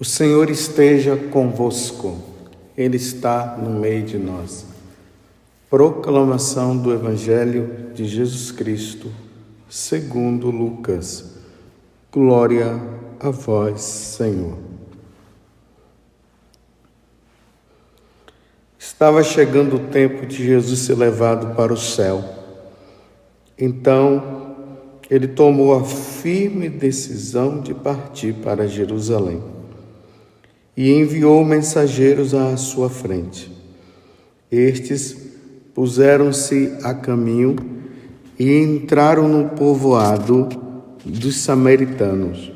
O Senhor esteja convosco, Ele está no meio de nós. Proclamação do Evangelho de Jesus Cristo, segundo Lucas. Glória a vós, Senhor. Estava chegando o tempo de Jesus ser levado para o céu. Então, ele tomou a firme decisão de partir para Jerusalém e enviou mensageiros à sua frente. Estes puseram-se a caminho e entraram no povoado dos samaritanos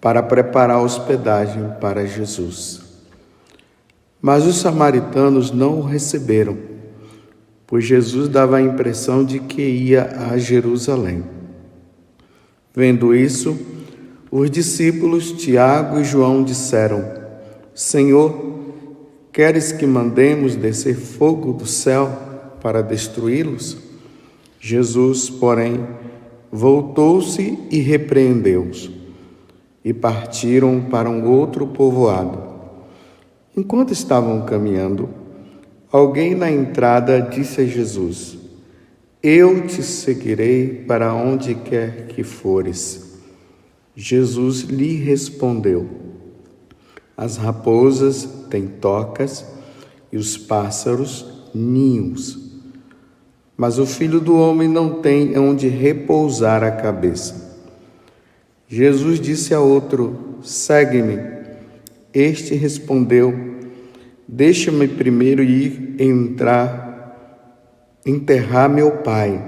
para preparar hospedagem para Jesus. Mas os samaritanos não o receberam, pois Jesus dava a impressão de que ia a Jerusalém. Vendo isso, os discípulos Tiago e João disseram: Senhor, queres que mandemos descer fogo do céu para destruí-los? Jesus, porém, voltou-se e repreendeu-os, e partiram para um outro povoado. Enquanto estavam caminhando, alguém na entrada disse a Jesus: Eu te seguirei para onde quer que fores. Jesus lhe respondeu: as raposas têm tocas e os pássaros ninhos. Mas o filho do homem não tem onde repousar a cabeça. Jesus disse a outro: Segue-me. Este respondeu: Deixa-me primeiro ir entrar, enterrar meu pai.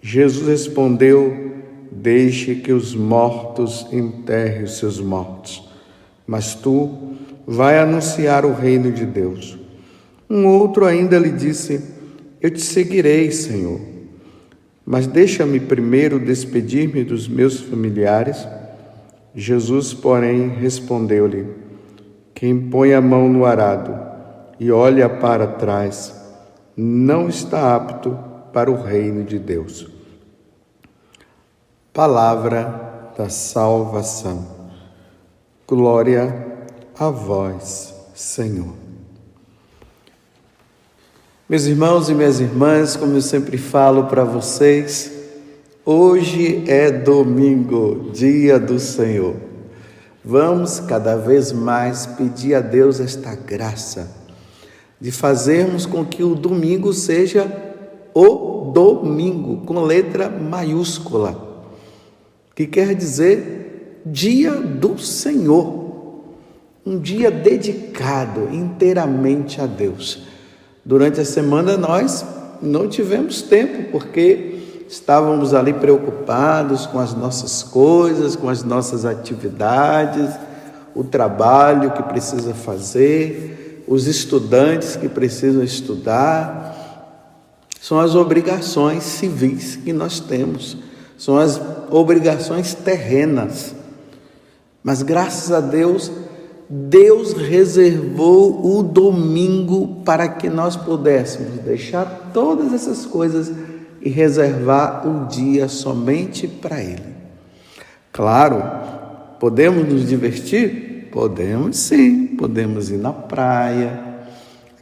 Jesus respondeu: Deixe que os mortos enterrem os seus mortos mas tu vai anunciar o reino de Deus. Um outro ainda lhe disse: Eu te seguirei, Senhor, mas deixa-me primeiro despedir-me dos meus familiares. Jesus, porém, respondeu-lhe: Quem põe a mão no arado e olha para trás, não está apto para o reino de Deus. Palavra da salvação. Glória a vós, Senhor. Meus irmãos e minhas irmãs, como eu sempre falo para vocês, hoje é domingo, dia do Senhor. Vamos cada vez mais pedir a Deus esta graça de fazermos com que o domingo seja o domingo, com letra maiúscula, que quer dizer dia do Senhor, um dia dedicado inteiramente a Deus. Durante a semana nós não tivemos tempo porque estávamos ali preocupados com as nossas coisas, com as nossas atividades, o trabalho que precisa fazer, os estudantes que precisam estudar. São as obrigações civis que nós temos, são as obrigações terrenas. Mas graças a Deus, Deus reservou o domingo para que nós pudéssemos deixar todas essas coisas e reservar um dia somente para Ele. Claro, podemos nos divertir? Podemos sim, podemos ir na praia.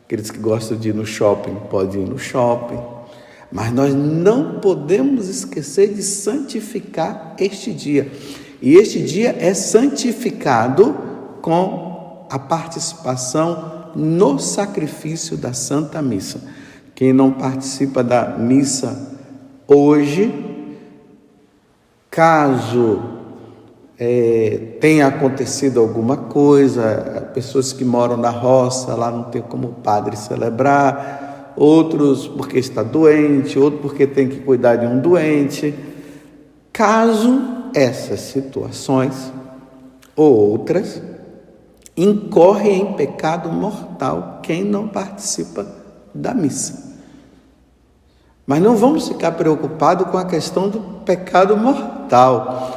Aqueles que gostam de ir no shopping podem ir no shopping. Mas nós não podemos esquecer de santificar este dia. E este dia é santificado com a participação no sacrifício da Santa Missa. Quem não participa da missa hoje, caso é, tenha acontecido alguma coisa, pessoas que moram na roça, lá não tem como o padre celebrar, outros porque está doente, outro porque tem que cuidar de um doente. Caso essas situações ou outras, incorre em pecado mortal quem não participa da missa. Mas não vamos ficar preocupados com a questão do pecado mortal,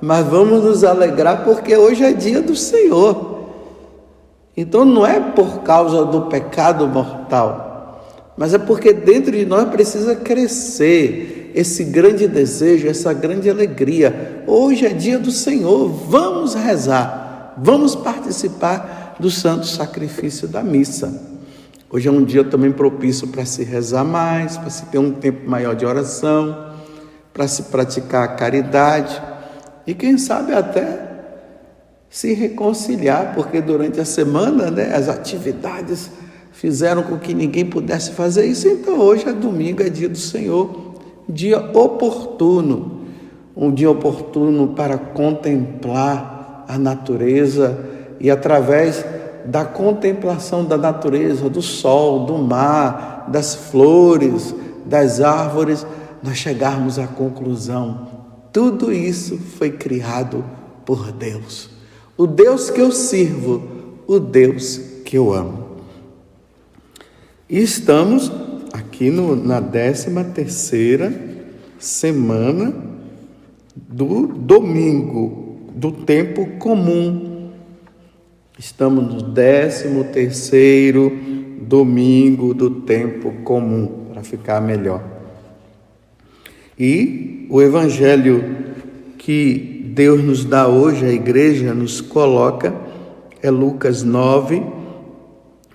mas vamos nos alegrar porque hoje é dia do Senhor. Então não é por causa do pecado mortal, mas é porque dentro de nós precisa crescer esse grande desejo, essa grande alegria. Hoje é dia do Senhor, vamos rezar. Vamos participar do santo sacrifício da missa. Hoje é um dia também propício para se rezar mais, para se ter um tempo maior de oração, para se praticar a caridade e quem sabe até se reconciliar, porque durante a semana né, as atividades fizeram com que ninguém pudesse fazer isso, então hoje é domingo, é dia do Senhor, dia oportuno, um dia oportuno para contemplar a natureza e através da contemplação da natureza, do sol, do mar, das flores, das árvores, nós chegarmos à conclusão: tudo isso foi criado por Deus. O Deus que eu sirvo, o Deus que eu amo. E estamos aqui no, na 13 terceira semana do domingo, do tempo comum. Estamos no 13 terceiro domingo do tempo comum, para ficar melhor. E o evangelho que Deus nos dá hoje, a igreja nos coloca, é Lucas 9,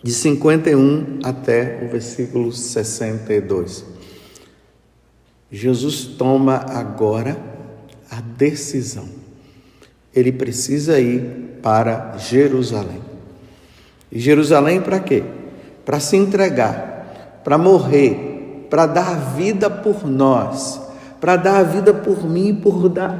de 51 até o versículo 62. Jesus toma agora a decisão. Ele precisa ir para Jerusalém. E Jerusalém para quê? Para se entregar, para morrer, para dar vida por nós, para dar a vida por mim,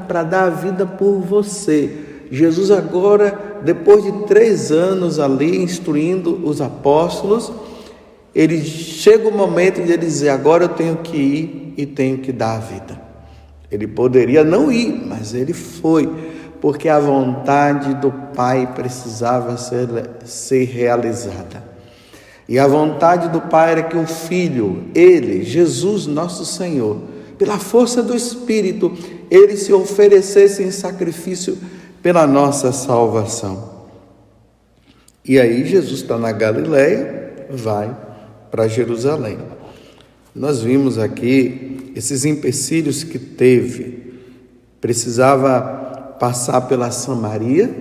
para dar a vida por você. Jesus agora, depois de três anos ali instruindo os apóstolos, ele chega o momento de ele dizer: agora eu tenho que ir e tenho que dar a vida. Ele poderia não ir, mas ele foi, porque a vontade do Pai precisava ser, ser realizada. E a vontade do Pai era que o Filho, Ele, Jesus, nosso Senhor, pela força do Espírito, ele se oferecesse em sacrifício pela nossa salvação. E aí Jesus está na Galileia, vai para Jerusalém. Nós vimos aqui esses empecilhos que teve. Precisava passar pela Samaria.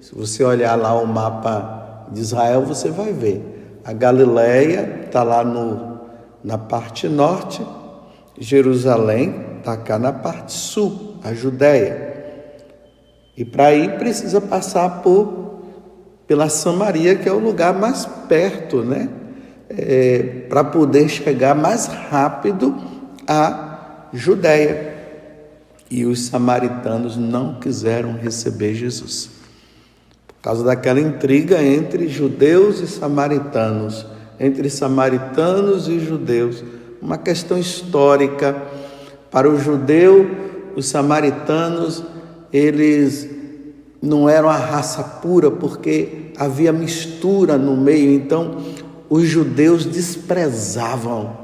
Se você olhar lá o mapa de Israel, você vai ver. A Galileia está lá no, na parte norte, Jerusalém está cá na parte sul, a Judéia. E para ir precisa passar por pela Samaria, que é o lugar mais perto, né? É, para poder chegar mais rápido à Judéia. E os samaritanos não quiseram receber Jesus. Por causa daquela intriga entre judeus e samaritanos, entre samaritanos e judeus, uma questão histórica. Para o judeu, os samaritanos eles não eram a raça pura porque havia mistura no meio, então os judeus desprezavam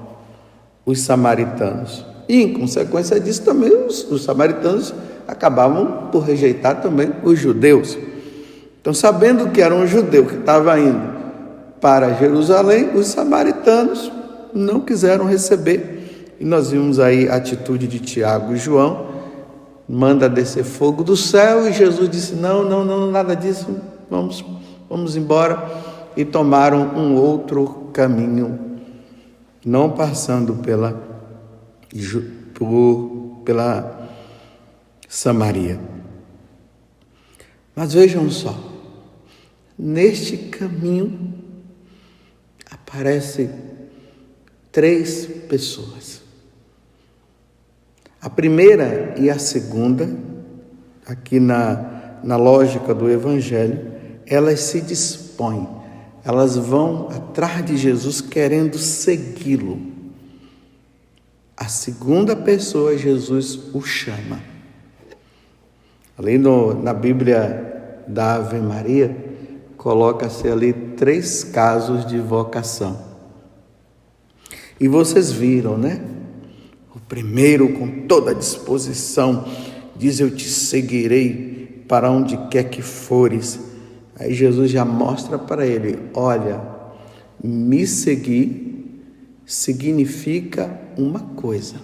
os samaritanos. E em consequência disso também os, os samaritanos acabavam por rejeitar também os judeus. Então, sabendo que era um judeu que estava indo para Jerusalém, os samaritanos não quiseram receber. E nós vimos aí a atitude de Tiago e João, manda descer fogo do céu e Jesus disse: Não, não, não, nada disso, vamos, vamos embora. E tomaram um outro caminho, não passando pela, por, pela Samaria. Mas vejam só, neste caminho aparece três pessoas. A primeira e a segunda, aqui na, na lógica do Evangelho, elas se dispõem, elas vão atrás de Jesus querendo segui-lo. A segunda pessoa, Jesus o chama. Ali no, na Bíblia da Ave Maria, coloca-se ali três casos de vocação. E vocês viram, né? Primeiro, com toda a disposição, diz: Eu te seguirei para onde quer que fores. Aí Jesus já mostra para ele: Olha, me seguir significa uma coisa.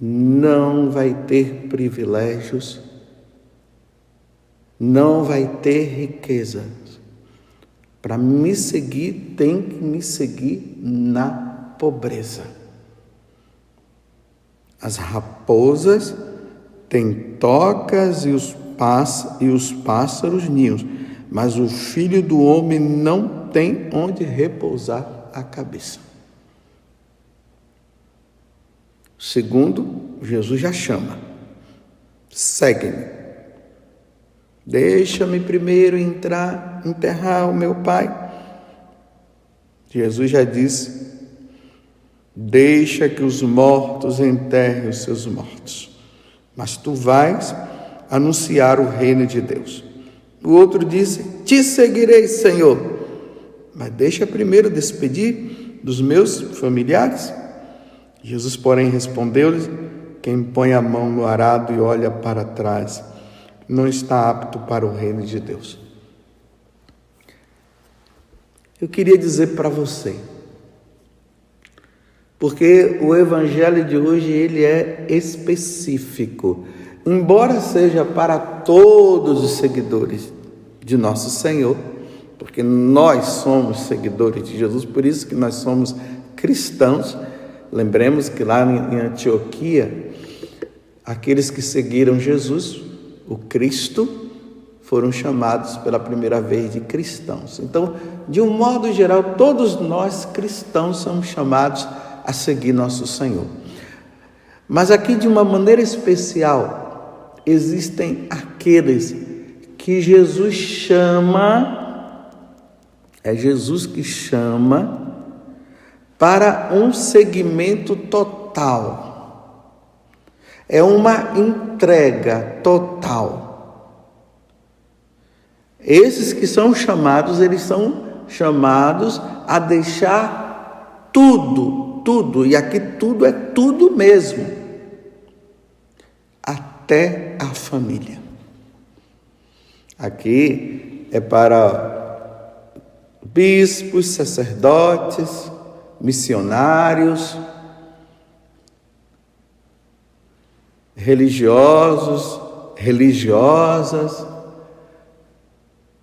Não vai ter privilégios não vai ter riqueza. Para me seguir, tem que me seguir na pobreza. As raposas têm tocas e os, e os pássaros ninhos, mas o filho do homem não tem onde repousar a cabeça. Segundo, Jesus já chama: segue-me. Deixa-me primeiro entrar, enterrar o meu pai. Jesus já disse: Deixa que os mortos enterrem os seus mortos, mas tu vais anunciar o reino de Deus. O outro disse: Te seguirei, Senhor, mas deixa primeiro despedir dos meus familiares. Jesus, porém, respondeu-lhes: Quem põe a mão no arado e olha para trás, não está apto para o reino de Deus. Eu queria dizer para você, porque o evangelho de hoje ele é específico. Embora seja para todos os seguidores de nosso Senhor, porque nós somos seguidores de Jesus, por isso que nós somos cristãos. Lembremos que lá em Antioquia, aqueles que seguiram Jesus, o Cristo, foram chamados pela primeira vez de cristãos. Então, de um modo geral, todos nós cristãos somos chamados a seguir nosso Senhor. Mas aqui, de uma maneira especial, existem aqueles que Jesus chama, é Jesus que chama, para um segmento total. É uma entrega total. Esses que são chamados, eles são chamados a deixar tudo tudo, e aqui tudo é tudo mesmo, até a família. Aqui é para bispos, sacerdotes, missionários, religiosos, religiosas.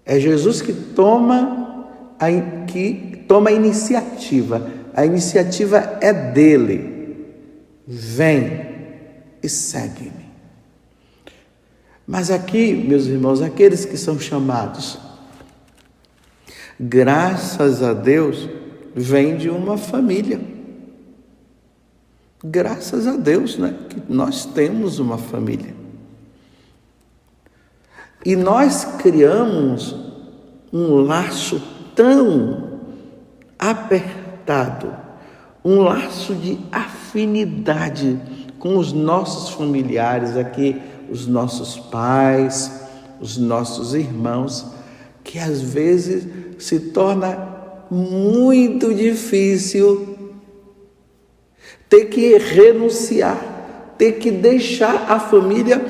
É Jesus que toma a, que toma a iniciativa a iniciativa é dele. Vem e segue-me. Mas aqui, meus irmãos, aqueles que são chamados, graças a Deus, vêm de uma família. Graças a Deus, né? Que nós temos uma família. E nós criamos um laço tão apertado conectado, um laço de afinidade com os nossos familiares aqui, os nossos pais, os nossos irmãos, que às vezes se torna muito difícil ter que renunciar, ter que deixar a família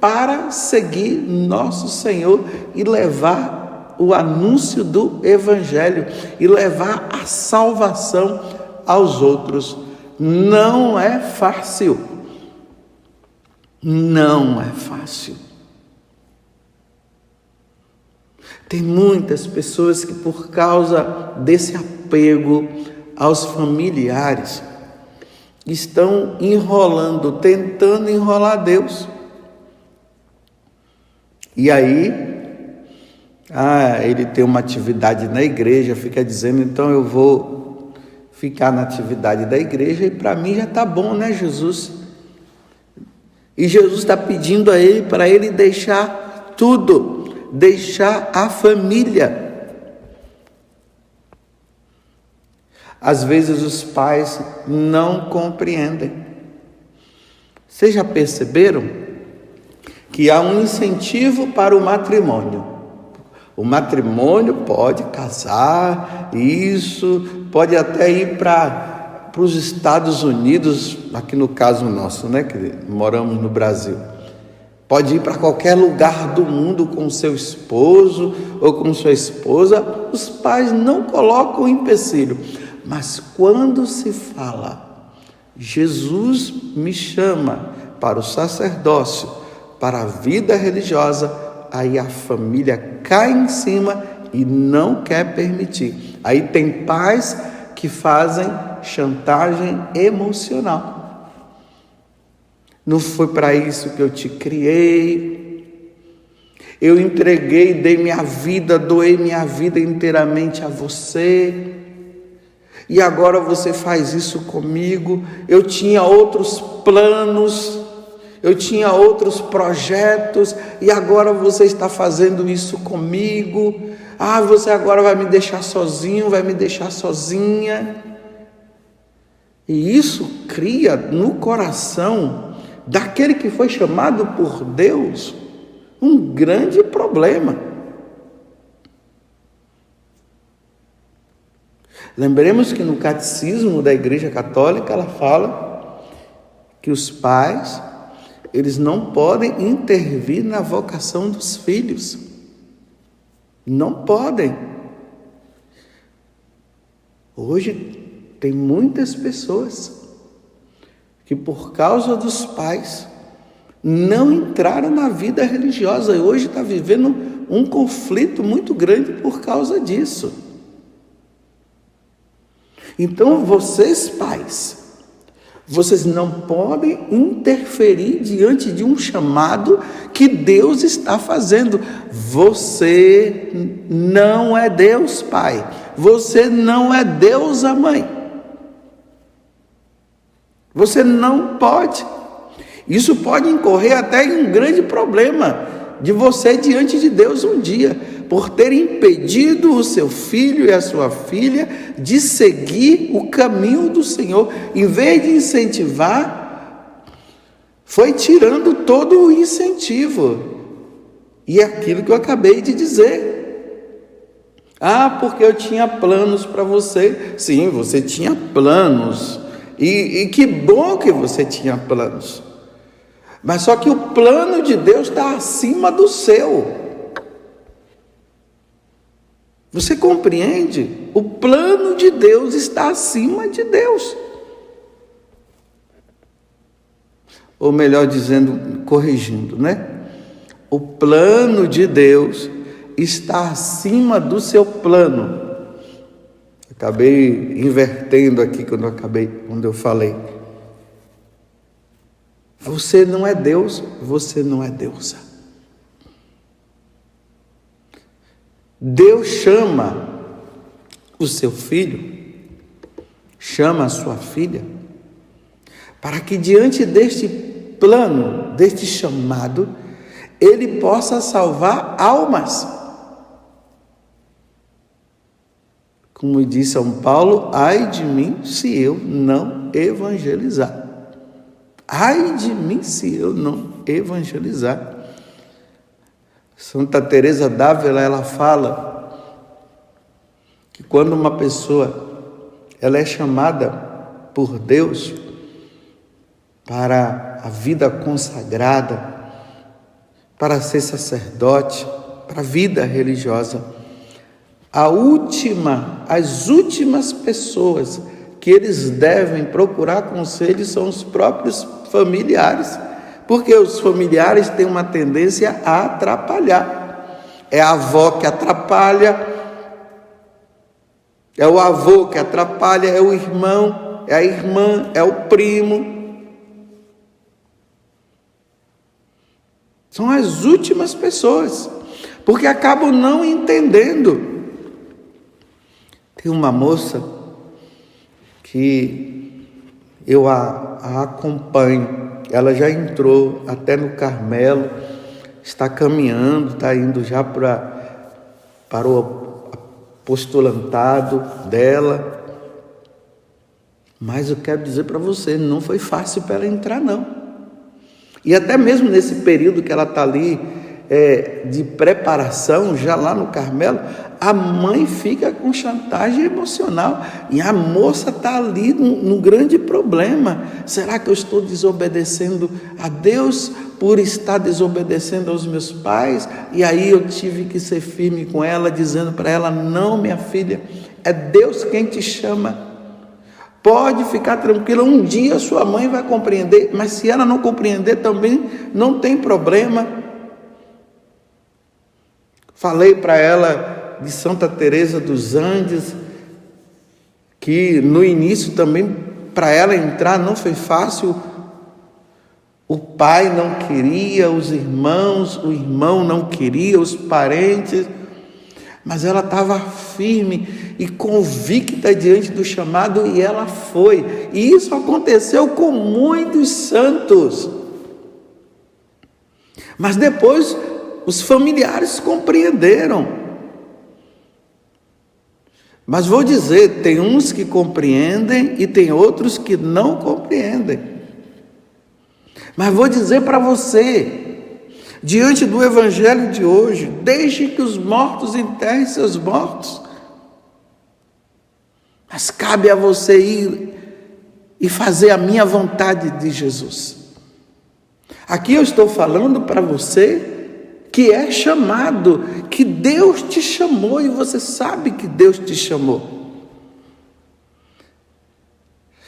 para seguir nosso Senhor e levar o anúncio do Evangelho e levar a salvação aos outros. Não é fácil. Não é fácil. Tem muitas pessoas que, por causa desse apego aos familiares, estão enrolando, tentando enrolar Deus. E aí ah, ele tem uma atividade na igreja, fica dizendo, então eu vou ficar na atividade da igreja e para mim já está bom, né, Jesus? E Jesus está pedindo a ele para ele deixar tudo, deixar a família. Às vezes os pais não compreendem. Vocês já perceberam que há um incentivo para o matrimônio? O matrimônio pode casar, isso, pode até ir para os Estados Unidos, aqui no caso nosso, né, que moramos no Brasil. Pode ir para qualquer lugar do mundo com seu esposo ou com sua esposa, os pais não colocam empecilho. Mas quando se fala, Jesus me chama para o sacerdócio, para a vida religiosa, aí a família cai em cima e não quer permitir. Aí tem pais que fazem chantagem emocional. Não foi para isso que eu te criei. Eu entreguei, dei minha vida, doei minha vida inteiramente a você. E agora você faz isso comigo. Eu tinha outros planos, eu tinha outros projetos, e agora você está fazendo isso comigo. Ah, você agora vai me deixar sozinho, vai me deixar sozinha. E isso cria no coração daquele que foi chamado por Deus um grande problema. Lembremos que no catecismo da Igreja Católica ela fala que os pais eles não podem intervir na vocação dos filhos. Não podem. Hoje tem muitas pessoas que, por causa dos pais, não entraram na vida religiosa e hoje está vivendo um conflito muito grande por causa disso. Então, vocês, pais, vocês não podem interferir diante de um chamado que Deus está fazendo. Você não é Deus, Pai. Você não é Deus, a mãe. Você não pode. Isso pode incorrer até em um grande problema de você diante de Deus um dia por ter impedido o seu filho e a sua filha de seguir o caminho do Senhor, em vez de incentivar, foi tirando todo o incentivo. E é aquilo que eu acabei de dizer. Ah, porque eu tinha planos para você. Sim, você tinha planos. E, e que bom que você tinha planos. Mas só que o plano de Deus está acima do seu. Você compreende? O plano de Deus está acima de Deus. Ou melhor dizendo, corrigindo, né? O plano de Deus está acima do seu plano. Acabei invertendo aqui quando eu acabei, quando eu falei. Você não é Deus, você não é deusa. Deus chama o seu filho, chama a sua filha, para que diante deste plano, deste chamado, ele possa salvar almas. Como diz São Paulo, ai de mim se eu não evangelizar. Ai de mim se eu não evangelizar. Santa Teresa d'Ávila ela fala que quando uma pessoa ela é chamada por Deus para a vida consagrada, para ser sacerdote, para a vida religiosa, a última, as últimas pessoas que eles devem procurar conselho são os próprios familiares porque os familiares têm uma tendência a atrapalhar. É a avó que atrapalha, é o avô que atrapalha, é o irmão, é a irmã, é o primo. São as últimas pessoas, porque acabam não entendendo. Tem uma moça que eu a, a acompanho, ela já entrou até no Carmelo, está caminhando, está indo já para, para o apostolantado dela. Mas eu quero dizer para você, não foi fácil para ela entrar, não. E até mesmo nesse período que ela está ali é, de preparação, já lá no Carmelo, a mãe fica com chantagem emocional e a moça está ali num, grande problema. Será que eu estou desobedecendo a Deus por estar desobedecendo aos meus pais? E aí eu tive que ser firme com ela, dizendo para ela: Não, minha filha, é Deus quem te chama. Pode ficar tranquila, um dia sua mãe vai compreender, mas se ela não compreender também, não tem problema. Falei para ela de Santa Teresa dos Andes, que no início também para ela entrar não foi fácil. O pai não queria, os irmãos, o irmão não queria, os parentes, mas ela estava firme e convicta diante do chamado e ela foi. E isso aconteceu com muitos santos. Mas depois os familiares compreenderam. Mas vou dizer, tem uns que compreendem e tem outros que não compreendem. Mas vou dizer para você, diante do evangelho de hoje, deixe que os mortos enterrem seus mortos. Mas cabe a você ir e fazer a minha vontade de Jesus. Aqui eu estou falando para você que é chamado, que Deus te chamou e você sabe que Deus te chamou.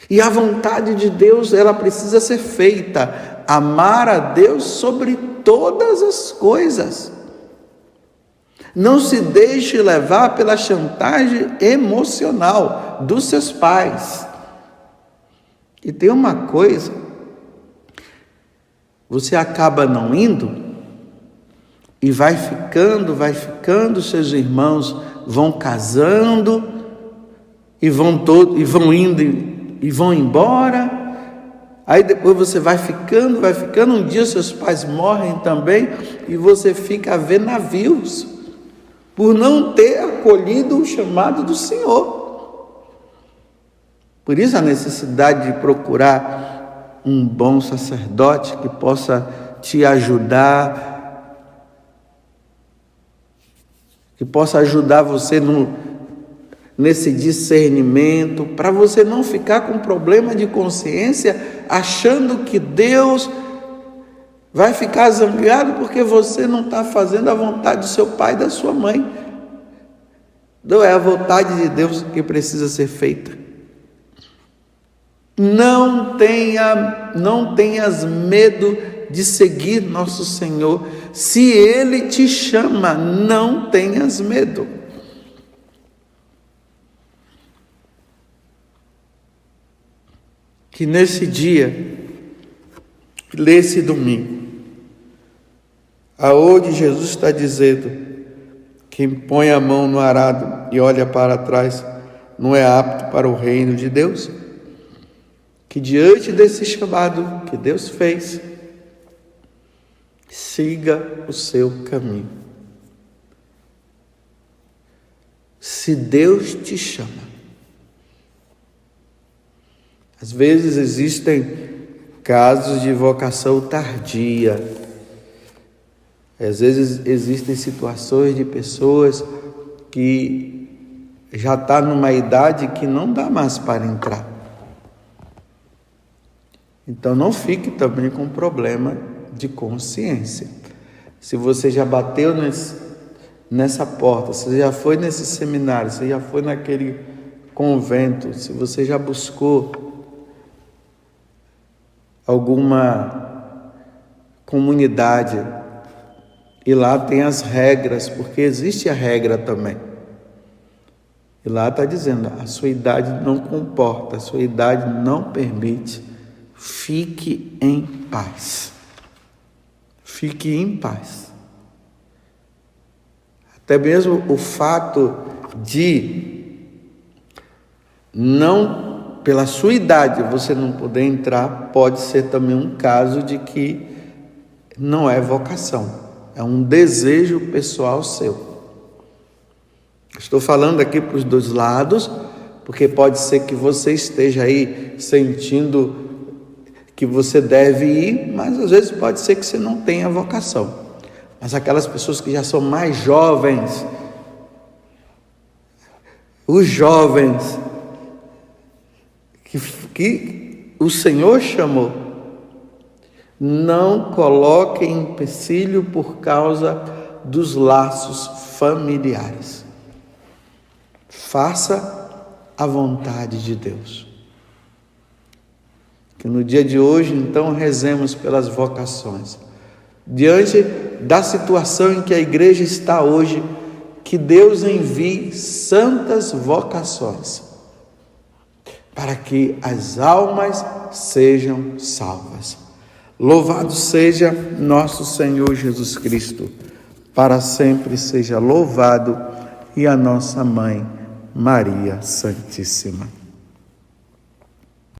E a vontade de Deus, ela precisa ser feita. Amar a Deus sobre todas as coisas. Não se deixe levar pela chantagem emocional dos seus pais. E tem uma coisa, você acaba não indo e vai ficando, vai ficando, seus irmãos vão casando e vão todo, e vão indo e vão embora. Aí depois você vai ficando, vai ficando, um dia seus pais morrem também e você fica a ver navios por não ter acolhido o chamado do Senhor. Por isso a necessidade de procurar um bom sacerdote que possa te ajudar que possa ajudar você no, nesse discernimento, para você não ficar com problema de consciência, achando que Deus vai ficar zangado porque você não está fazendo a vontade do seu pai e da sua mãe. Não é a vontade de Deus que precisa ser feita. Não tenha, não tenhas medo de seguir nosso Senhor. Se Ele te chama, não tenhas medo. Que nesse dia, nesse domingo, aonde Jesus está dizendo, quem põe a mão no arado e olha para trás não é apto para o reino de Deus. Que diante desse chamado que Deus fez, siga o seu caminho. Se Deus te chama, às vezes existem casos de vocação tardia, às vezes existem situações de pessoas que já está numa idade que não dá mais para entrar. Então não fique também com problema de consciência. Se você já bateu nesse, nessa porta, se já foi nesse seminário, se já foi naquele convento, se você já buscou alguma comunidade e lá tem as regras, porque existe a regra também. E lá está dizendo: a sua idade não comporta, a sua idade não permite, fique em paz fique em paz. Até mesmo o fato de não, pela sua idade, você não poder entrar, pode ser também um caso de que não é vocação, é um desejo pessoal seu. Estou falando aqui para os dois lados, porque pode ser que você esteja aí sentindo que você deve ir, mas às vezes pode ser que você não tenha vocação. Mas aquelas pessoas que já são mais jovens, os jovens que, que o Senhor chamou, não coloquem empecilho por causa dos laços familiares. Faça a vontade de Deus. Que no dia de hoje, então, rezemos pelas vocações. Diante da situação em que a igreja está hoje, que Deus envie santas vocações para que as almas sejam salvas. Louvado seja nosso Senhor Jesus Cristo, para sempre seja louvado, e a nossa mãe, Maria Santíssima.